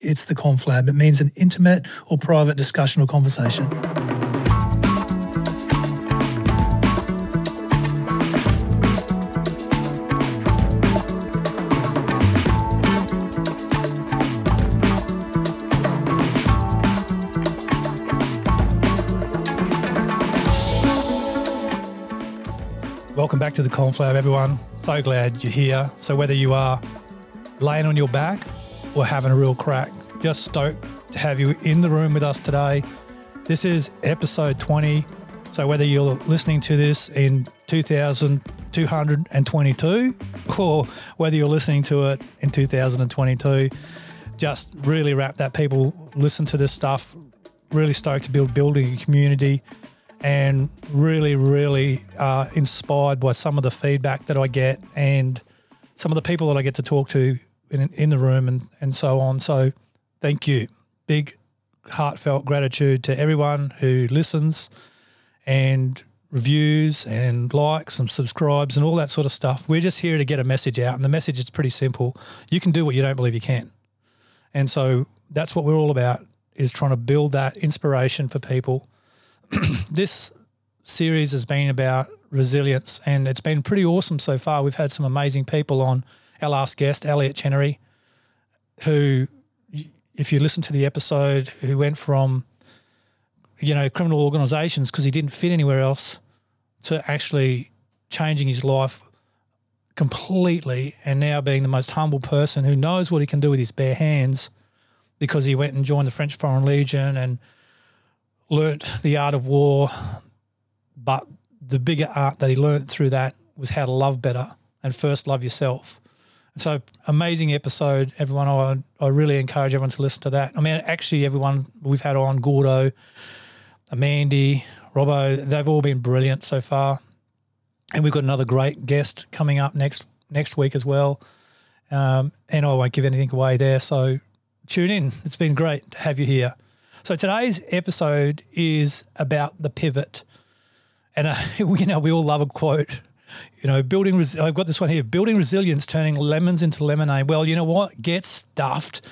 it's the conflab. It means an intimate or private discussion or conversation. Welcome back to the Conflab, everyone. So glad you're here. So, whether you are laying on your back or having a real crack, just stoked to have you in the room with us today. This is episode 20. So, whether you're listening to this in 2222 or whether you're listening to it in 2022, just really wrap that people listen to this stuff. Really stoked to build building a community and really, really uh, inspired by some of the feedback that I get and some of the people that I get to talk to in, in the room and, and so on. So, thank you. Big, heartfelt gratitude to everyone who listens and reviews and likes and subscribes and all that sort of stuff. We're just here to get a message out, and the message is pretty simple. You can do what you don't believe you can. And so that's what we're all about is trying to build that inspiration for people this series has been about resilience and it's been pretty awesome so far. We've had some amazing people on. Our last guest, Elliot Chenery, who, if you listen to the episode, who went from, you know, criminal organizations because he didn't fit anywhere else to actually changing his life completely and now being the most humble person who knows what he can do with his bare hands because he went and joined the French Foreign Legion and – learnt the art of war, but the bigger art that he learnt through that was how to love better and first love yourself. So amazing episode, everyone. I, I really encourage everyone to listen to that. I mean, actually, everyone we've had on Gordo, Amandy, Robbo, they've all been brilliant so far. And we've got another great guest coming up next next week as well. Um, and I won't give anything away there. So tune in. It's been great to have you here. So today's episode is about the pivot, and uh, you know we all love a quote. You know, building. Res- I've got this one here: building resilience, turning lemons into lemonade. Well, you know what? Get stuffed.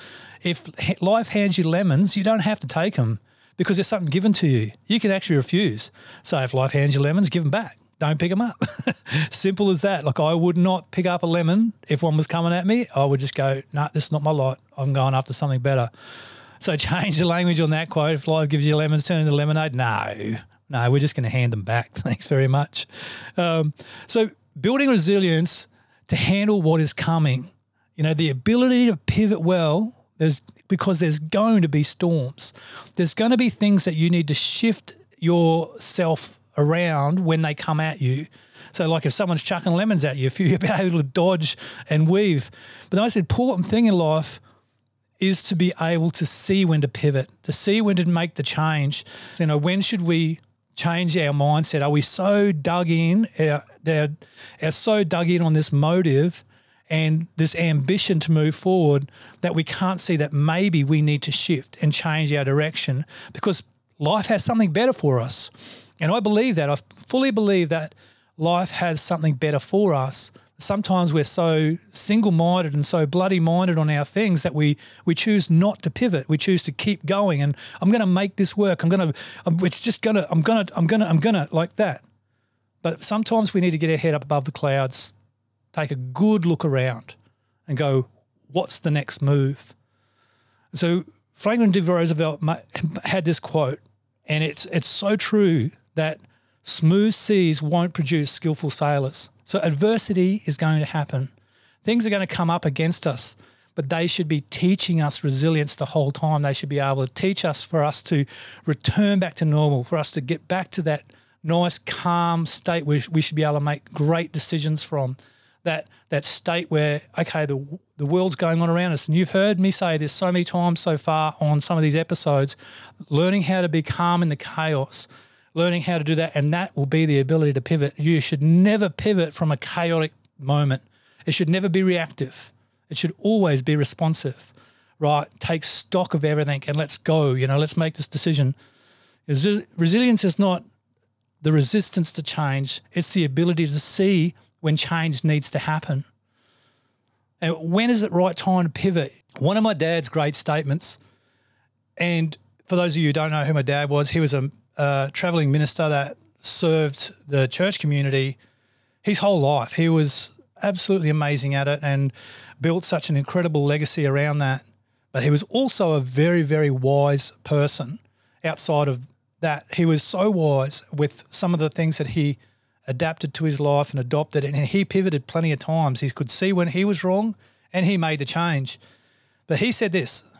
If life hands you lemons, you don't have to take them because there's something given to you. You can actually refuse. So if life hands you lemons, give them back. Don't pick them up. Simple as that. Like I would not pick up a lemon if one was coming at me. I would just go, no, nah, this is not my lot. I'm going after something better. So change the language on that quote. If life gives you lemons, turn into lemonade. No, no, we're just going to hand them back. Thanks very much. Um, so building resilience to handle what is coming. You know, the ability to pivot well. There's because there's going to be storms. There's going to be things that you need to shift yourself around when they come at you. So, like if someone's chucking lemons at you, if you're able to dodge and weave. But the most important thing in life is to be able to see when to pivot, to see when to make the change. You know, when should we change our mindset? Are we so dug in, are, our, our so dug in on this motive and this ambition to move forward that we can't see that maybe we need to shift and change our direction because life has something better for us. And I believe that. I fully believe that life has something better for us sometimes we're so single-minded and so bloody minded on our things that we we choose not to pivot. We choose to keep going and i'm going to make this work. I'm going to it's just going to i'm going to i'm going to i'm going to like that. But sometimes we need to get our head up above the clouds take a good look around and go what's the next move? So franklin d roosevelt had this quote and it's it's so true that smooth seas won't produce skillful sailors so adversity is going to happen. Things are going to come up against us, but they should be teaching us resilience the whole time. They should be able to teach us for us to return back to normal, for us to get back to that nice, calm state where we should be able to make great decisions from. That that state where okay, the the world's going on around us, and you've heard me say this so many times so far on some of these episodes. Learning how to be calm in the chaos, learning how to do that, and that will be the ability to pivot. You should never pivot from a chaotic moment. It should never be reactive. It should always be responsive, right? Take stock of everything and let's go. You know, let's make this decision. Resilience is not the resistance to change, it's the ability to see when change needs to happen. And when is it right time to pivot? One of my dad's great statements, and for those of you who don't know who my dad was, he was a, a traveling minister that served the church community his whole life. He was absolutely amazing at it and built such an incredible legacy around that. But he was also a very, very wise person outside of that. He was so wise with some of the things that he adapted to his life and adopted. And he pivoted plenty of times. He could see when he was wrong and he made the change. But he said this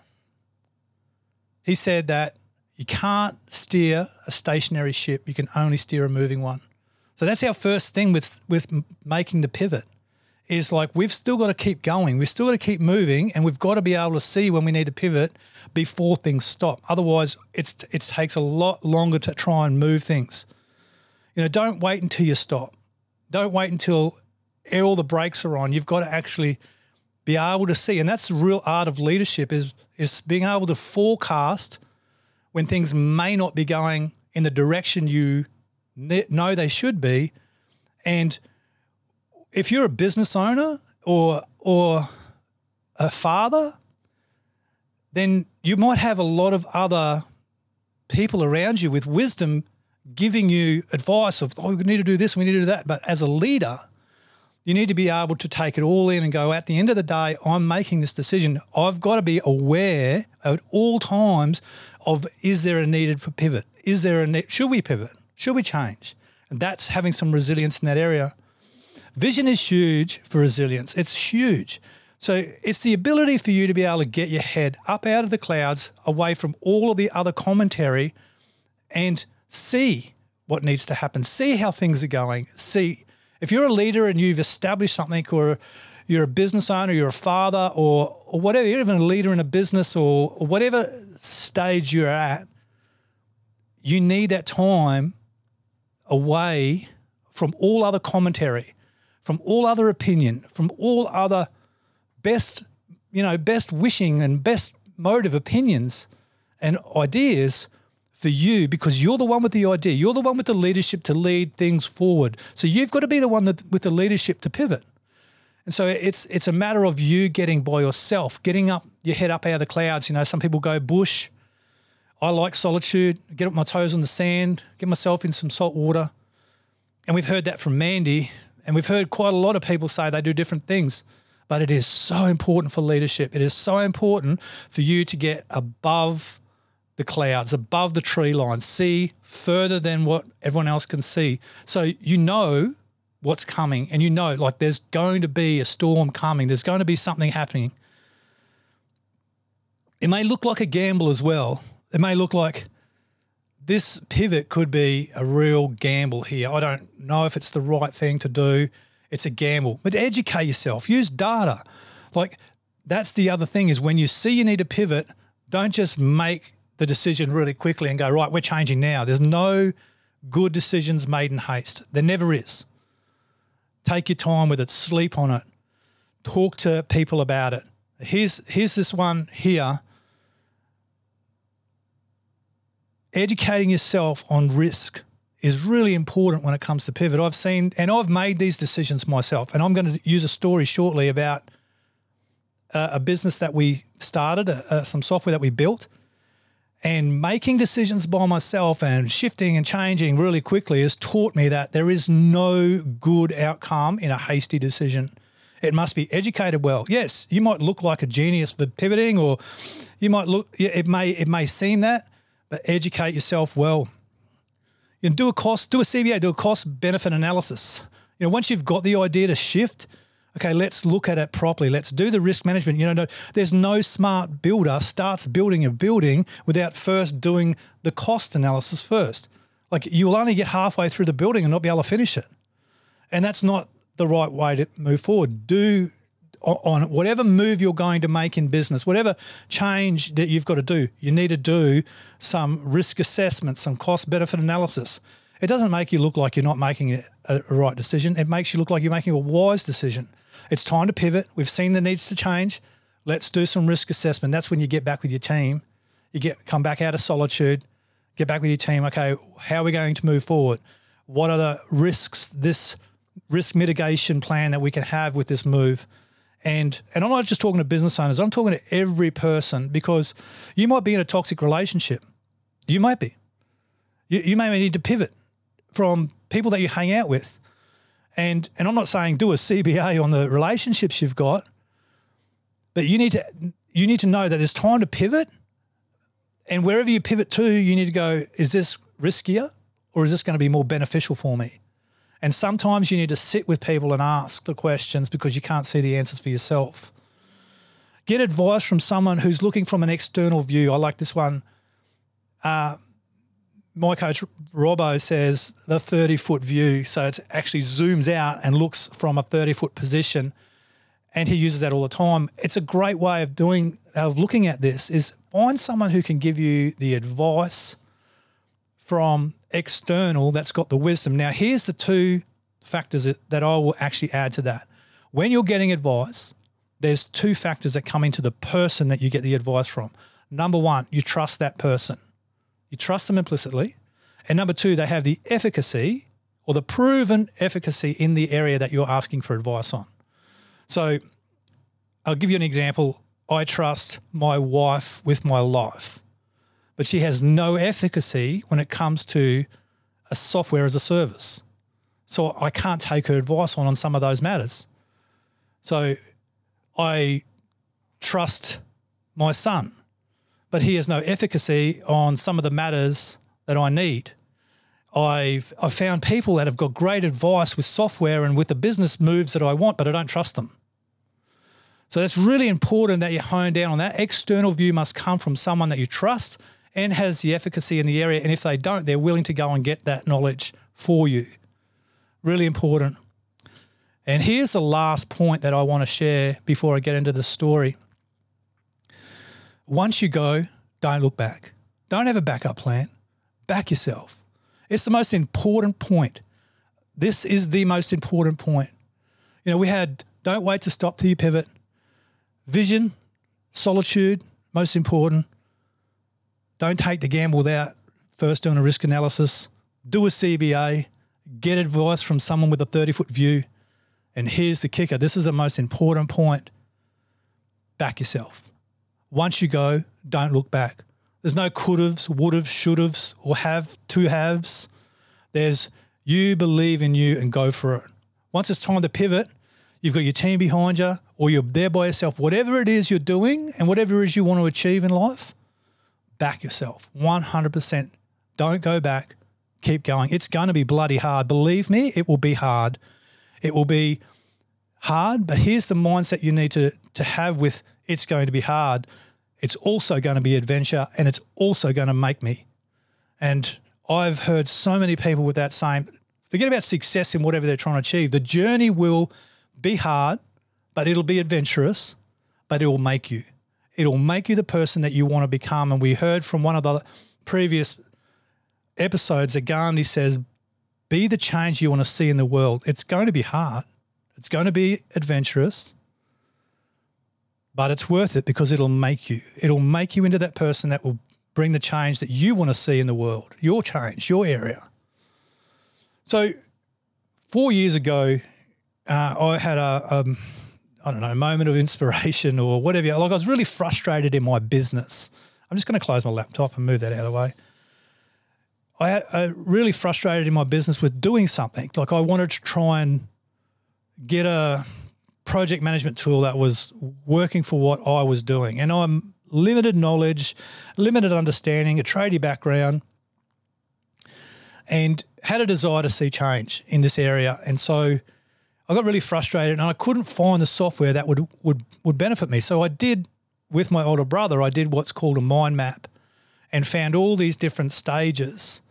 he said that you can't steer a stationary ship, you can only steer a moving one. So that's our first thing with, with making the pivot is like we've still got to keep going. We've still got to keep moving and we've got to be able to see when we need to pivot before things stop. Otherwise, it's it takes a lot longer to try and move things. You know, don't wait until you stop. Don't wait until all the brakes are on. You've got to actually be able to see, and that's the real art of leadership is is being able to forecast when things may not be going in the direction you know they should be, and if you're a business owner or or a father, then you might have a lot of other people around you with wisdom giving you advice of, oh, we need to do this, we need to do that. But as a leader, you need to be able to take it all in and go, at the end of the day, I'm making this decision. I've got to be aware at all times of is there a needed for pivot? Is there a need? Should we pivot? Should we change? And that's having some resilience in that area. Vision is huge for resilience. It's huge. So it's the ability for you to be able to get your head up out of the clouds, away from all of the other commentary, and see what needs to happen. See how things are going. See if you're a leader and you've established something, or you're a business owner, you're a father, or or whatever, you're even a leader in a business, or, or whatever stage you're at, you need that time away from all other commentary from all other opinion, from all other best, you know, best wishing and best motive opinions and ideas for you because you're the one with the idea. You're the one with the leadership to lead things forward. So you've got to be the one that, with the leadership to pivot. And so it's it's a matter of you getting by yourself, getting up your head up out of the clouds. You know, some people go bush. I like solitude, get up my toes on the sand, get myself in some salt water. And we've heard that from Mandy and we've heard quite a lot of people say they do different things, but it is so important for leadership. It is so important for you to get above the clouds, above the tree line, see further than what everyone else can see. So you know what's coming and you know like there's going to be a storm coming, there's going to be something happening. It may look like a gamble as well. It may look like this pivot could be a real gamble here. I don't know if it's the right thing to do. It's a gamble, but educate yourself. Use data. Like that's the other thing is when you see you need to pivot, don't just make the decision really quickly and go right. We're changing now. There's no good decisions made in haste. There never is. Take your time with it. Sleep on it. Talk to people about it. Here's here's this one here educating yourself on risk is really important when it comes to pivot. I've seen and I've made these decisions myself, and I'm going to use a story shortly about uh, a business that we started, uh, uh, some software that we built, and making decisions by myself and shifting and changing really quickly has taught me that there is no good outcome in a hasty decision. It must be educated well. Yes, you might look like a genius for pivoting, or you might look. It may it may seem that, but educate yourself well. You know, do a cost, do a CBA, do a cost benefit analysis. You know, once you've got the idea to shift, okay, let's look at it properly. Let's do the risk management. You know, no, there's no smart builder starts building a building without first doing the cost analysis first. Like you'll only get halfway through the building and not be able to finish it. And that's not the right way to move forward. Do on whatever move you're going to make in business, whatever change that you've got to do, you need to do some risk assessment, some cost benefit analysis. It doesn't make you look like you're not making a, a, right decision. It makes you look like you're making a wise decision. It's time to pivot. We've seen the needs to change. Let's do some risk assessment. That's when you get back with your team. You get come back out of solitude, get back with your team. Okay, how are we going to move forward? What are the risks? This risk mitigation plan that we can have with this move And and I'm not just talking to business owners. I'm talking to every person because you might be in a toxic relationship. You might be. You, you may need to pivot from people that you hang out with. And and I'm not saying do a CBA on the relationships you've got, but you need to you need to know that there's time to pivot. And wherever you pivot to, you need to go, is this riskier or is this going to be more beneficial for me? And sometimes you need to sit with people and ask the questions because you can't see the answers for yourself. Get advice from someone who's looking from an external view. I like this one. Uh, my coach Robbo says the 30 foot view. So it actually zooms out and looks from a 30 foot position. And he uses that all the time. It's a great way of doing, of looking at this is find someone who can give you the advice from external that's got the wisdom. Now, here's the two factors that, that I will actually add to that. When you're getting advice, there's two factors that come into the person that you get the advice from. Number one, you trust that person. You trust them implicitly. And number two, they have the efficacy or the proven efficacy in the area that you're asking for advice on. So I'll give you an example. I trust my wife with my life but she has no efficacy when it comes to a software as a service. So I can't take her advice on on some of those matters. So I trust my son, but he has no efficacy on some of the matters that I need. I've I've found people that have got great advice with software and with the business moves that I want, but I don't trust them. So that's really important that you hone down on that. External view must come from someone that you trust and has the efficacy in the area. And if they don't, they're willing to go and get that knowledge for you. Really important. And here's the last point that I want to share before I get into the story. Once you go, don't look back. Don't have a backup plan. Back yourself. It's the most important point. This is the most important point. You know, we had don't wait to stop till you pivot. Vision, solitude, most important. Don't take the gamble without first doing a risk analysis. Do a CBA. Get advice from someone with a 30 foot view. And here's the kicker this is the most important point back yourself. Once you go, don't look back. There's no could haves, would have, should haves, or have to haves. There's you believe in you and go for it. Once it's time to pivot, you've got your team behind you, or you're there by yourself. Whatever it is you're doing and whatever it is you want to achieve in life, back yourself 100%. Don't go back. Keep going. It's going to be bloody hard. Believe me, it will be hard. It will be hard, but here's the mindset you need to, to have with it's going to be hard. It's also going to be adventure and it's also going to make me. And I've heard so many people with that saying, forget about success in whatever they're trying to achieve. The journey will be hard, but it'll be adventurous, but it will make you. It'll make you the person that you want to become. And we heard from one of the previous episodes that Gandhi says, be the change you want to see in the world. It's going to be hard. It's going to be adventurous, but it's worth it because it'll make you. It'll make you into that person that will bring the change that you want to see in the world, your change, your area. So, four years ago, uh, I had a, um, I don't know, moment of inspiration or whatever. Like I was really frustrated in my business. I'm just going to close my laptop and move that out of the way. I, I really frustrated in my business with doing something. Like I wanted to try and get a project management tool that was working for what I was doing. And I'm limited knowledge, limited understanding, a tradie background, and had a desire to see change in this area. And so I got really frustrated and I couldn't find the software that would would would benefit me. So I did with my older brother, I did what's called a mind map and found all these different stages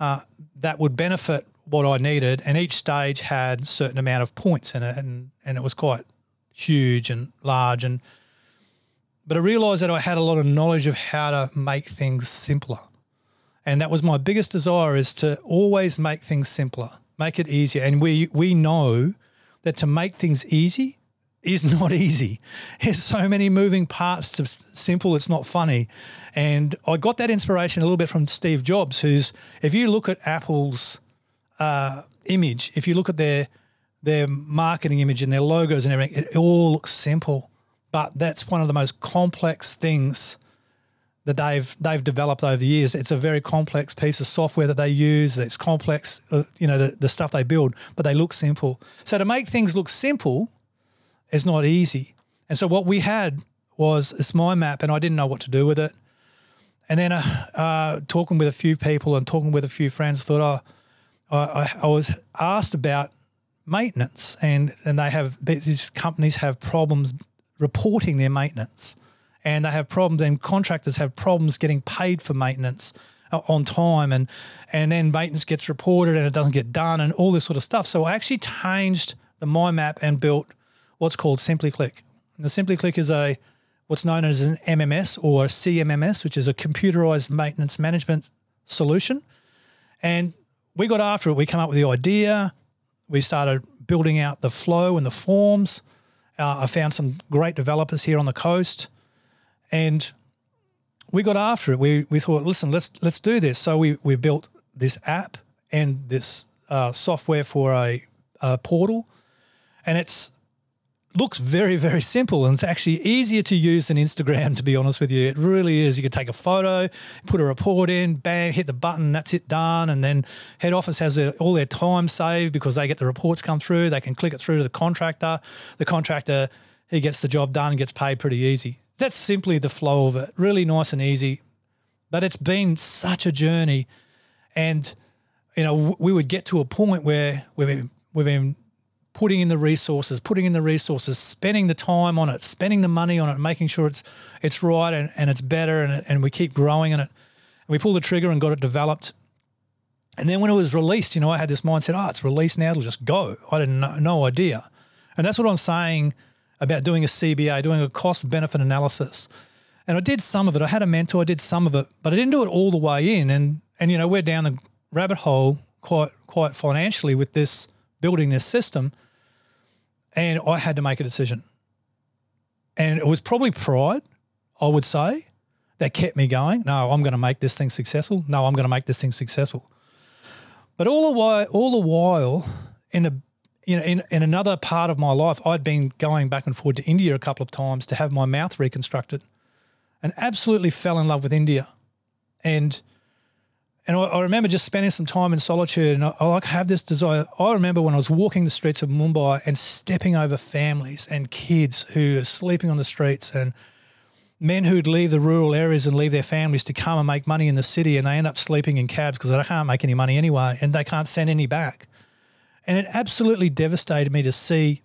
uh, that would benefit what I needed. And each stage had certain amount of points in it and, and it was quite huge and large and but I realized that I had a lot of knowledge of how to make things simpler. And that was my biggest desire is to always make things simpler, make it easier. And we we know that to make things easy is not easy. There's so many moving parts to simple, it's not funny. And I got that inspiration a little bit from Steve Jobs, who's, if you look at Apple's uh, image, if you look at their their marketing image and their logos and everything, it all looks simple. But that's one of the most complex things that they've they've developed over the years. It's a very complex piece of software that they use. It's complex, uh, you know, the, the stuff they build, but they look simple. So to make things look simple is not easy. And so what we had was this mind map, and I didn't know what to do with it. And then uh, uh, talking with a few people and talking with a few friends, I thought, oh, I, I was asked about maintenance, and and they have these companies have problems reporting their maintenance and they have problems and contractors have problems getting paid for maintenance uh, on time and and then maintenance gets reported and it doesn't get done and all this sort of stuff. So I actually changed the mind map and built what's called SimplyClick. And the SimplyClick is a what's known as an MMS or CMMS, which is a computerized maintenance management solution. And we got after it. We came up with the idea. We started building out the flow and the forms. Uh, I found some great developers here on the coast and we got after it. We, we thought, listen, let's let's do this. So we, we built this app and this uh, software for a, a portal, and it's looks very very simple and it's actually easier to use than Instagram. To be honest with you, it really is. You could take a photo, put a report in, bang, hit the button, that's it done, and then head office has a, all their time saved because they get the reports come through. They can click it through to the contractor. The contractor he gets the job done, gets paid pretty easy that's simply the flow of it. Really nice and easy. But it's been such a journey. And, you know, we would get to a point where we've been, we've been putting in the resources, putting in the resources, spending the time on it, spending the money on it, making sure it's it's right and, and it's better and, and we keep growing in it. And we pulled the trigger and got it developed. And then when it was released, you know, I had this mindset, oh, it's released now, it'll just go. I didn't no idea. And that's what I'm saying – about doing a CBA, doing a cost benefit analysis. And I did some of it. I had a mentor, I did some of it, but I didn't do it all the way in. And and you know, we're down the rabbit hole quite quite financially with this building this system. And I had to make a decision. And it was probably pride, I would say, that kept me going. No, I'm going to make this thing successful. No, I'm going to make this thing successful. But all the while, all the while, in the you know, in, in another part of my life, I'd been going back and forth to India a couple of times to have my mouth reconstructed and absolutely fell in love with India. And and I, I remember just spending some time in solitude and I, I like have this desire. I remember when I was walking the streets of Mumbai and stepping over families and kids who are sleeping on the streets and men who'd leave the rural areas and leave their families to come and make money in the city and they end up sleeping in cabs because they can't make any money anyway and they can't send any back. And it absolutely devastated me to see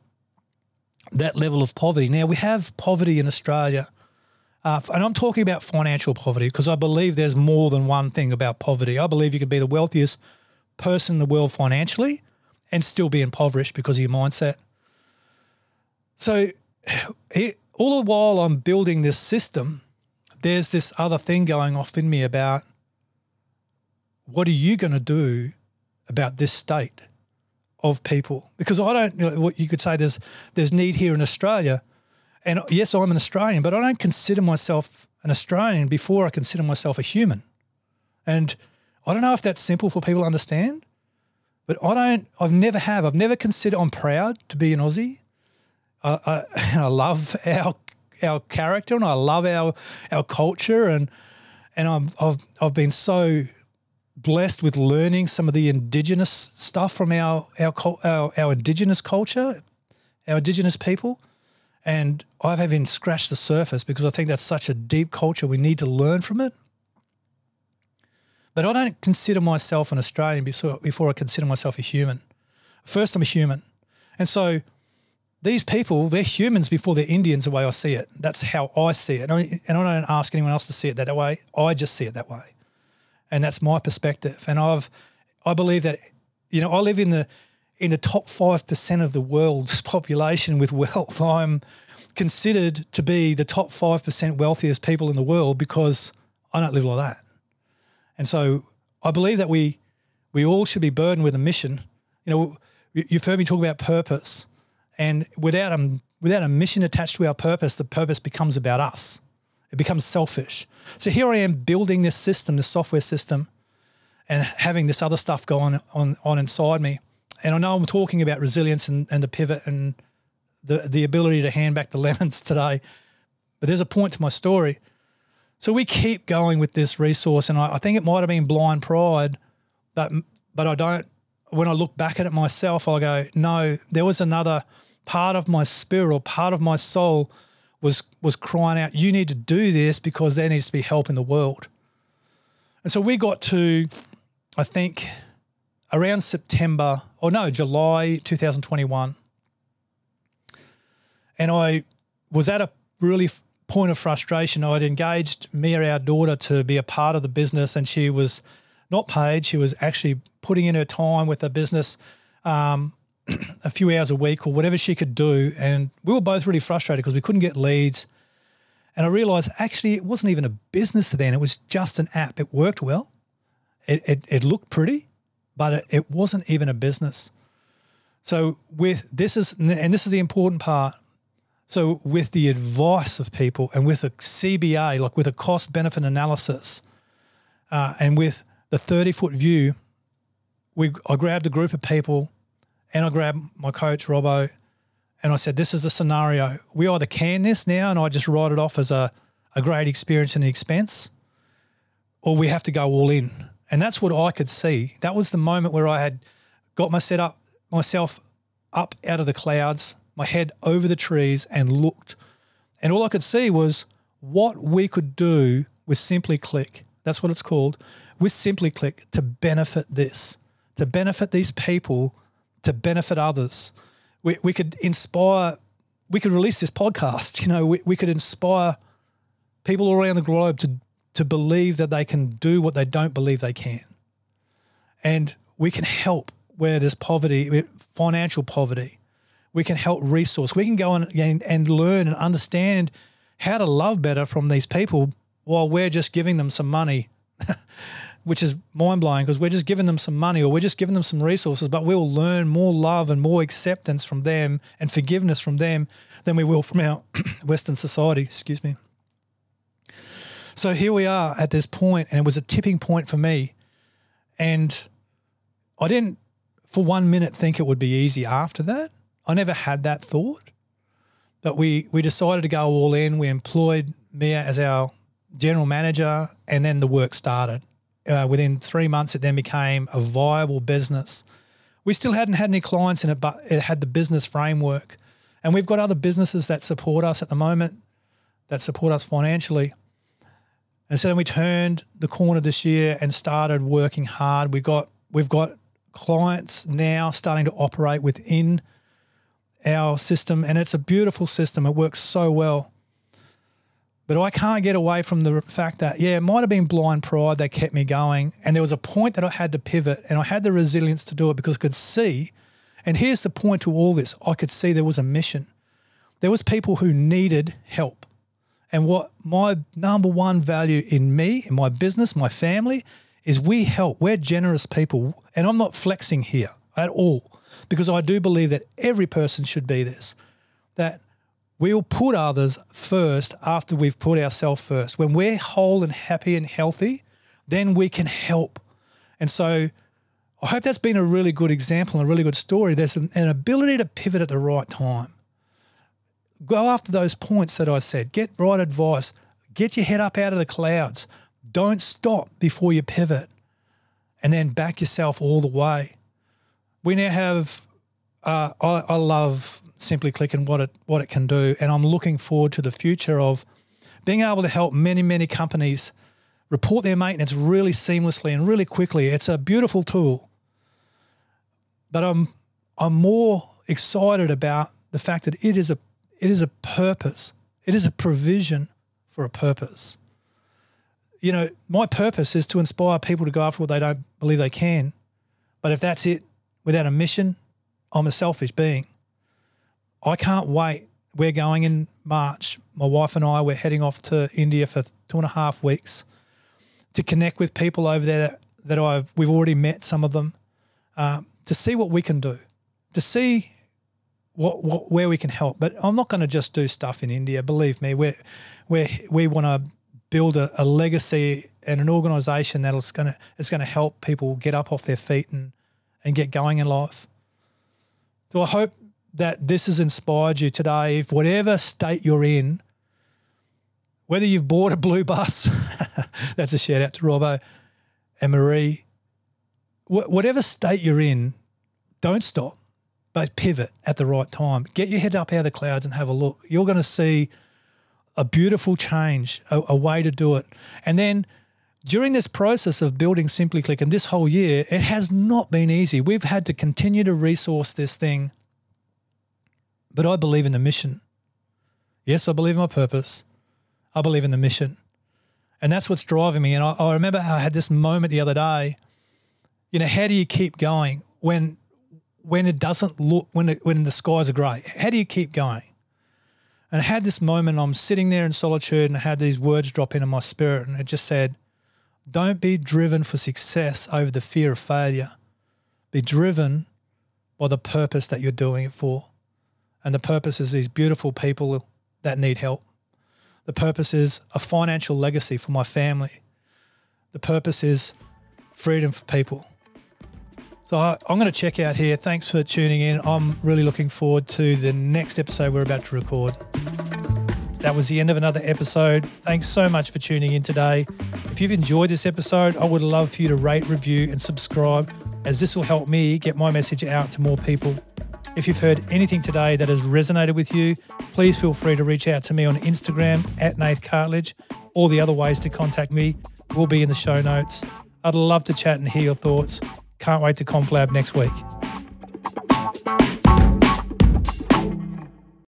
that level of poverty. Now, we have poverty in Australia, uh, and I'm talking about financial poverty because I believe there's more than one thing about poverty. I believe you could be the wealthiest person in the world financially and still be impoverished because of your mindset. So, it, all the while I'm building this system, there's this other thing going off in me about what are you going to do about this state? of people because I don't. You know, what you could say there's there's need here in Australia, and yes, I'm an Australian, but I don't consider myself an Australian before I consider myself a human, and I don't know if that's simple for people to understand, but I don't. I've never have. I've never considered. I'm proud to be an Aussie. I, I, I love our our character and I love our our culture and and I'm, I've I've been so blessed with learning some of the indigenous stuff from our our our, our indigenous culture, our indigenous people, and I haven't scratched the surface because I think that's such a deep culture. We need to learn from it. But I don't consider myself an Australian before, I consider myself a human. First, I'm a human, and so these people, they're humans before they're Indians, the way I see it. That's how I see it. And I don't ask anyone else to see it that way. I just see it that way and that's my perspective. And I've I believe that you know I live in the in the top five percent of the world's population with wealth. I'm considered to be the top five percent wealthiest people in the world because I don't live like that. And so I believe that we we all should be burdened with a mission. You know, you've heard me talk about purpose, and without a without a mission attached to our purpose, the purpose becomes about us. It becomes selfish. So here I am building this system, this software system, and having this other stuff going on, on inside me. And I know I'm talking about resilience and, and the pivot and the the ability to hand back the lemons today, but there's a point to my story. So we keep going with this resource, and I, I think it might have been blind pride, but but I don't. When I look back at it myself, I go, no, there was another part of my spirit or part of my soul was was crying out, you need to do this because there needs to be help in the world. And so we got to, I think, around September or no, July 2021. And I was at a really point of frustration. I'd engaged Mia, our daughter, to be a part of the business, and she was not paid. She was actually putting in her time with the business um, a few hours a week or whatever she could do. And we were both really frustrated because we couldn't get leads. And I realized actually it wasn't even a business then, it was just an app. It worked well, it, it, it looked pretty, but it, it wasn't even a business. So, with this is, and this is the important part. So, with the advice of people and with a CBA, like with a cost benefit analysis, uh, and with the 30 foot view, we, I grabbed a group of people and I grabbed my coach, Robbo, and I said, This is a scenario. We either can this now and I just write it off as a, a great experience and expense, or we have to go all in. And that's what I could see. That was the moment where I had got my myself up out of the clouds, my head over the trees, and looked. And all I could see was what we could do with Simply Click. That's what it's called. With Simply Click to benefit this, to benefit these people, to benefit others. We, we could inspire, we could release this podcast. You know, we, we could inspire people all around the globe to to believe that they can do what they don't believe they can. And we can help where there's poverty, financial poverty. We can help resource. We can go and, and learn and understand how to love better from these people while we're just giving them some money, which is mind blowing because we're just giving them some money or we're just giving them some resources, but we'll learn more love and more acceptance from them and forgiveness from them than we will from our Western society. Excuse me. So here we are at this point, and it was a tipping point for me. And I didn't, for one minute, think it would be easy after that. I never had that thought. But we, we decided to go all in. We employed Mia as our general manager, and then the work started. Uh, within three months, it then became a viable business. We still hadn't had any clients in it, but it had the business framework. And we've got other businesses that support us at the moment, that support us financially. And so then we turned the corner this year and started working hard. We got we've got clients now starting to operate within our system and it's a beautiful system. It works so well. But I can't get away from the fact that, yeah, it might have been blind pride that kept me going. And there was a point that I had to pivot and I had the resilience to do it because I could see. And here's the point to all this I could see there was a mission. There was people who needed help. And what my number one value in me, in my business, my family, is we help. We're generous people. And I'm not flexing here at all because I do believe that every person should be this. That we'll put others first after we've put ourselves first. When we're whole and happy and healthy, then we can help. And so I hope that's been a really good example and a really good story. There's an, an ability to pivot at the right time go after those points that I said. Get right advice. Get your head up out of the clouds. Don't stop before you pivot and then back yourself all the way. We now have, uh, I, I love Simply Click and what it, what it can do. And I'm looking forward to the future of being able to help many, many companies report their maintenance really seamlessly and really quickly. It's a beautiful tool. But I'm, I'm more excited about the fact that it is a it is a purpose. It is a provision for a purpose. You know, my purpose is to inspire people to go after what they don't believe they can. But if that's it, without a mission, I'm a selfish being. I can't wait. We're going in March. My wife and I, we're heading off to India for two and a half weeks to connect with people over there that, I've we've already met some of them uh, to see what we can do, to see what, what where we can help. But I'm not going to just do stuff in India. Believe me, we we we want to build a, a, legacy and an organisation that's going to it's going to help people get up off their feet and and get going in life. So I hope that this has inspired you today. If whatever state you're in, whether you've bought a blue bus, that's a shout out to Robbo and Marie. Wh- whatever state you're in, don't stop, but pivot at the right time. Get your head up out of the clouds and have a look. You're going to see a beautiful change, a, a way to do it. And then during this process of building Simply Click and this whole year, it has not been easy. We've had to continue to resource this thing. But I believe in the mission. Yes, I believe in my purpose. I believe in the mission. And that's what's driving me. And I, I remember I had this moment the other day. You know, how do you keep going when when it doesn't look when it, when the skies are grey? How do you keep going? And I had this moment. I'm sitting there in solitude, and I had these words drop into my spirit, and it just said, "Don't be driven for success over the fear of failure. Be driven by the purpose that you're doing it for." And the purpose is these beautiful people that need help. The purpose is a financial legacy for my family. The purpose is freedom for people. So I, am going to check out here. Thanks for tuning in. I'm really looking forward to the next episode we're about to record. That was the end of another episode. Thanks so much for tuning in today. If you've enjoyed this episode, I would love for you to rate, review, and subscribe, as this will help me get my message out to more people. If you've heard anything today that has resonated with you, please feel free to reach out to me on Instagram at Nathe Cartledge. All the other ways to contact me will be in the show notes. I'd love to chat and hear your thoughts. Can't wait to Conflab next week.